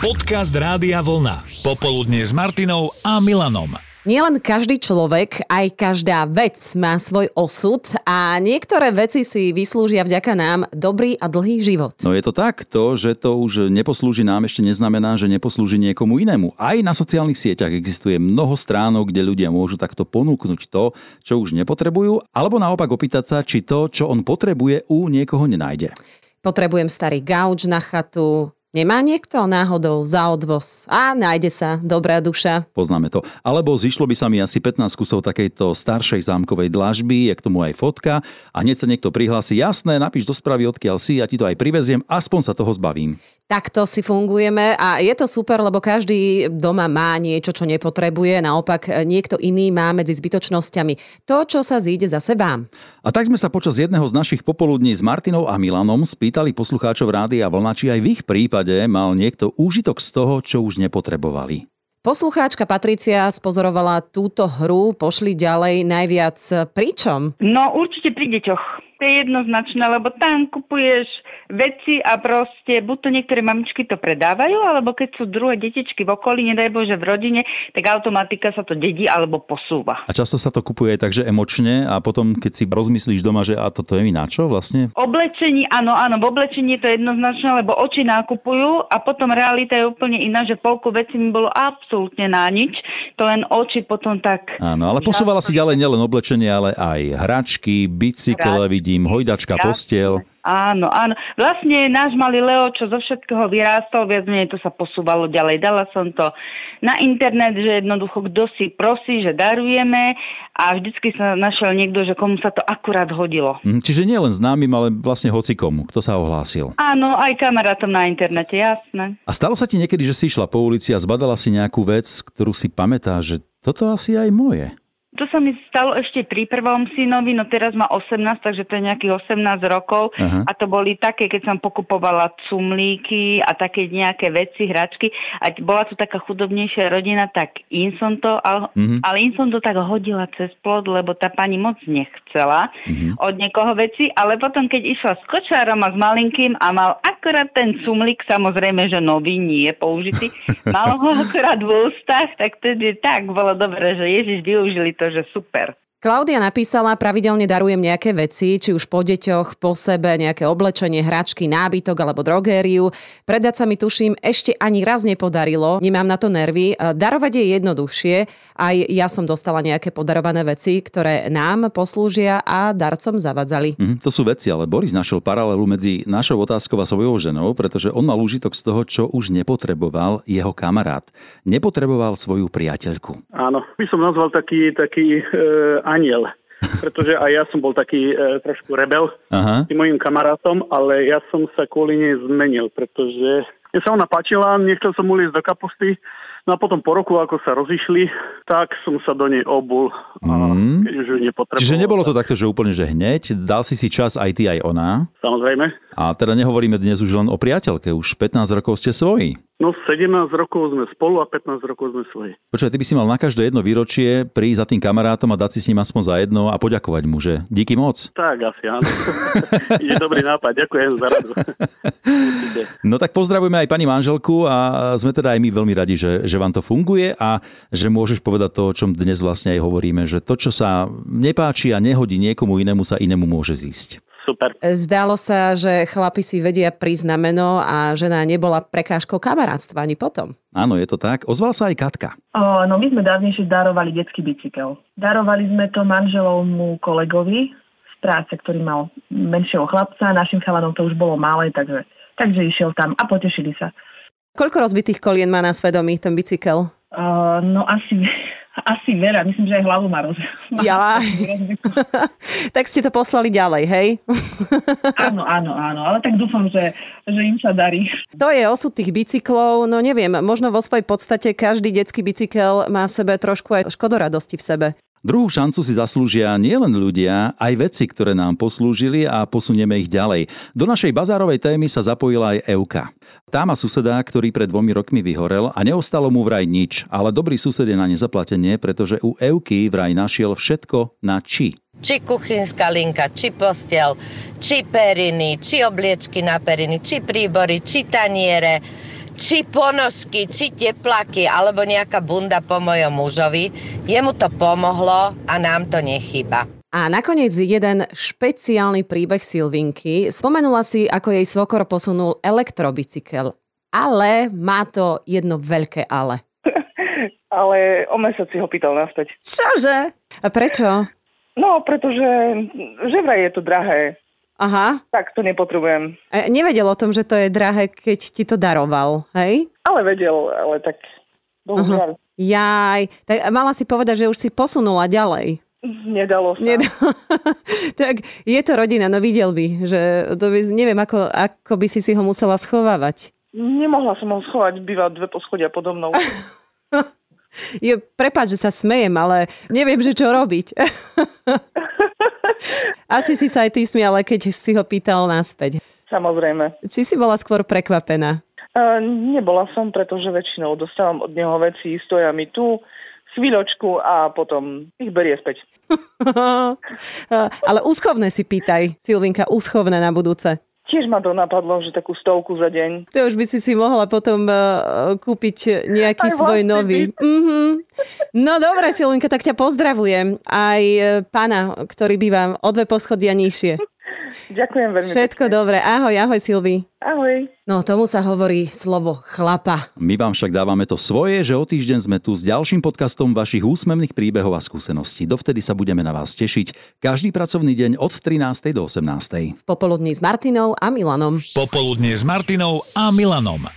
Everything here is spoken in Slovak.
Podcast Rádia Vlna. Popoludne s Martinou a Milanom. Nielen každý človek, aj každá vec má svoj osud a niektoré veci si vyslúžia vďaka nám dobrý a dlhý život. No je to tak, to, že to už neposlúži nám, ešte neznamená, že neposlúži niekomu inému. Aj na sociálnych sieťach existuje mnoho stránok, kde ľudia môžu takto ponúknuť to, čo už nepotrebujú, alebo naopak opýtať sa, či to, čo on potrebuje, u niekoho nenájde. Potrebujem starý gauč na chatu, Nemá niekto náhodou za odvoz? A nájde sa, dobrá duša. Poznáme to. Alebo zišlo by sa mi asi 15 kusov takejto staršej zámkovej dlažby, je k tomu aj fotka a hneď sa niekto prihlási, jasné, napíš do správy, odkiaľ si, ja ti to aj priveziem, aspoň sa toho zbavím. Takto si fungujeme a je to super, lebo každý doma má niečo, čo nepotrebuje, naopak niekto iný má medzi zbytočnosťami to, čo sa zíde zase vám. A tak sme sa počas jedného z našich popoludní s Martinou a Milanom spýtali poslucháčov Rádia Vlna, či aj v ich prípade mal niekto úžitok z toho, čo už nepotrebovali. Poslucháčka Patricia spozorovala túto hru, pošli ďalej najviac pričom? No určite pri deťoch to je jednoznačné, lebo tam kupuješ veci a proste buď to niektoré mamičky to predávajú, alebo keď sú druhé detičky v okolí, nedaj Bože v rodine, tak automatika sa to dedí alebo posúva. A často sa to kupuje aj tak, že emočne a potom keď si rozmyslíš doma, že a toto je mi na čo vlastne? Oblečení, áno, áno, v oblečení je to jednoznačné, lebo oči nakupujú a potom realita je úplne iná, že polku veci mi bolo absolútne na nič, to len oči potom tak... Áno, ale posúvala si ďalej nielen oblečenie, ale aj hračky, bicykle, vidí vidím, hojdačka, ja, postiel. Áno, áno. Vlastne náš malý Leo, čo zo všetkého vyrástol, viac menej to sa posúvalo ďalej. Dala som to na internet, že jednoducho kto si prosí, že darujeme a vždycky sa našiel niekto, že komu sa to akurát hodilo. Mhm, čiže nie len známym, ale vlastne hoci komu, kto sa ohlásil. Áno, aj kamarátom na internete, jasné. A stalo sa ti niekedy, že si išla po ulici a zbadala si nejakú vec, ktorú si pamätá, že toto asi aj moje? To sa mi stalo ešte pri prvom synovi, no teraz má 18, takže to je nejakých 18 rokov. Uh-huh. A to boli také, keď som pokupovala cumlíky a také nejaké veci, hračky. A bola tu taká chudobnejšia rodina, tak im som to, ale, uh-huh. ale im som to tak hodila cez plod, lebo tá pani moc nechcela uh-huh. od niekoho veci. Ale potom, keď išla s kočárom a s malinkým a mal akorát ten cumlík, samozrejme, že nový, nie použitý, mal ho akorát v ústach, tak tedy tak bolo dobré, že Ježiš využili to, že super. Klaudia napísala, pravidelne darujem nejaké veci, či už po deťoch, po sebe, nejaké oblečenie, hračky, nábytok alebo drogériu. Predať sa mi tuším ešte ani raz nepodarilo, nemám na to nervy. Darovať je jednoduchšie, aj ja som dostala nejaké podarované veci, ktoré nám poslúžia a darcom zavadzali. Mm, to sú veci, ale Boris našiel paralelu medzi našou otázkou a svojou ženou, pretože on mal užitok z toho, čo už nepotreboval jeho kamarát. Nepotreboval svoju priateľku. Áno, by som nazval taký, taký e aniel. Pretože aj ja som bol taký e, trošku rebel Aha. tým mojim kamarátom, ale ja som sa kvôli nej zmenil, pretože mne sa ona páčila, nechcel som uliecť do kapusty, No a potom po roku, ako sa rozišli, tak som sa do nej obul a mm. keď už ju nepotreboval. Čiže nebolo to takto, že úplne, že hneď, dal si si čas aj ty, aj ona? Samozrejme. A teda nehovoríme dnes už len o priateľke, už 15 rokov ste svoji. No 17 rokov sme spolu a 15 rokov sme svoji. Počkaj, ty by si mal na každé jedno výročie prísť za tým kamarátom a dať si s ním aspoň za jedno a poďakovať mu, že díky moc. Tak asi áno. Je dobrý nápad, ďakujem za radu. no tak pozdravujeme aj pani manželku a sme teda aj my veľmi radi, že, že vám to funguje a že môžeš povedať to, o čom dnes vlastne aj hovoríme, že to, čo sa nepáči a nehodí niekomu inému, sa inému môže zísť super. Zdalo sa, že chlapi si vedia prísť na meno a žena nebola prekážkou kamarátstva ani potom. Áno, je to tak. Ozval sa aj Katka. O, no my sme dávnejšie darovali detský bicykel. Darovali sme to manželovmu kolegovi z práce, ktorý mal menšieho chlapca. Našim chalanom to už bolo malé, takže, takže išiel tam a potešili sa. Koľko rozbitých kolien má na svedomí ten bicykel? Uh, no asi asi vera, myslím, že aj hlavu má roz... Ja. tak ste to poslali ďalej, hej? áno, áno, áno, ale tak dúfam, že, že im sa darí. To je osud tých bicyklov, no neviem, možno vo svojej podstate každý detský bicykel má v sebe trošku aj škodoradosti v sebe. Druhú šancu si zaslúžia nielen ľudia, aj veci, ktoré nám poslúžili a posunieme ich ďalej. Do našej bazárovej témy sa zapojila aj Euka. Tá má suseda, ktorý pred dvomi rokmi vyhorel a neostalo mu vraj nič, ale dobrý sused je na nezaplatenie, pretože u Euky vraj našiel všetko na či. Či kuchynská linka, či postel, či periny, či obliečky na periny, či príbory, či taniere, či ponožky, či teplaky, alebo nejaká bunda po mojom mužovi. Jemu to pomohlo a nám to nechýba. A nakoniec jeden špeciálny príbeh Silvinky. Spomenula si, ako jej svokor posunul elektrobicykel. Ale má to jedno veľké ale. ale o mesiac si ho pýtal naspäť. Čože? A prečo? No, pretože že vraj je to drahé. Aha. Tak to nepotrebujem. A nevedel o tom, že to je drahé, keď ti to daroval, hej? Ale vedel, ale tak bohužiaľ. Jaj, tak mala si povedať, že už si posunula ďalej. Nedalo sa. Nedalo. tak je to rodina, no videl by, že to by, neviem, ako, ako by si si ho musela schovávať. Nemohla som ho schovať, býva dve poschodia podo mnou. je, prepáč, že sa smejem, ale neviem, že čo robiť. Asi si sa aj ty smiala, keď si ho pýtal naspäť. Samozrejme. Či si bola skôr prekvapená? Uh, nebola som, pretože väčšinou dostávam od neho veci, stoja mi tu, chvíľočku a potom ich berie späť. Ale úschovné si pýtaj, Silvinka, úschovné na budúce. Tiež ma to napadlo, že takú stovku za deň. To už by si si mohla potom uh, kúpiť nejaký Aj svoj nový. Mm-hmm. No dobre, Silvinka, tak ťa pozdravujem. Aj uh, pána, ktorý býva o dve poschodia nižšie. Ďakujem veľmi Všetko pekne. dobre. Ahoj, ahoj Silvi. Ahoj. No, tomu sa hovorí slovo chlapa. My vám však dávame to svoje, že o týždeň sme tu s ďalším podcastom vašich úsmevných príbehov a skúseností. Dovtedy sa budeme na vás tešiť. Každý pracovný deň od 13. do 18. V popoludní s Martinou a Milanom. Popoludne s Martinou a Milanom.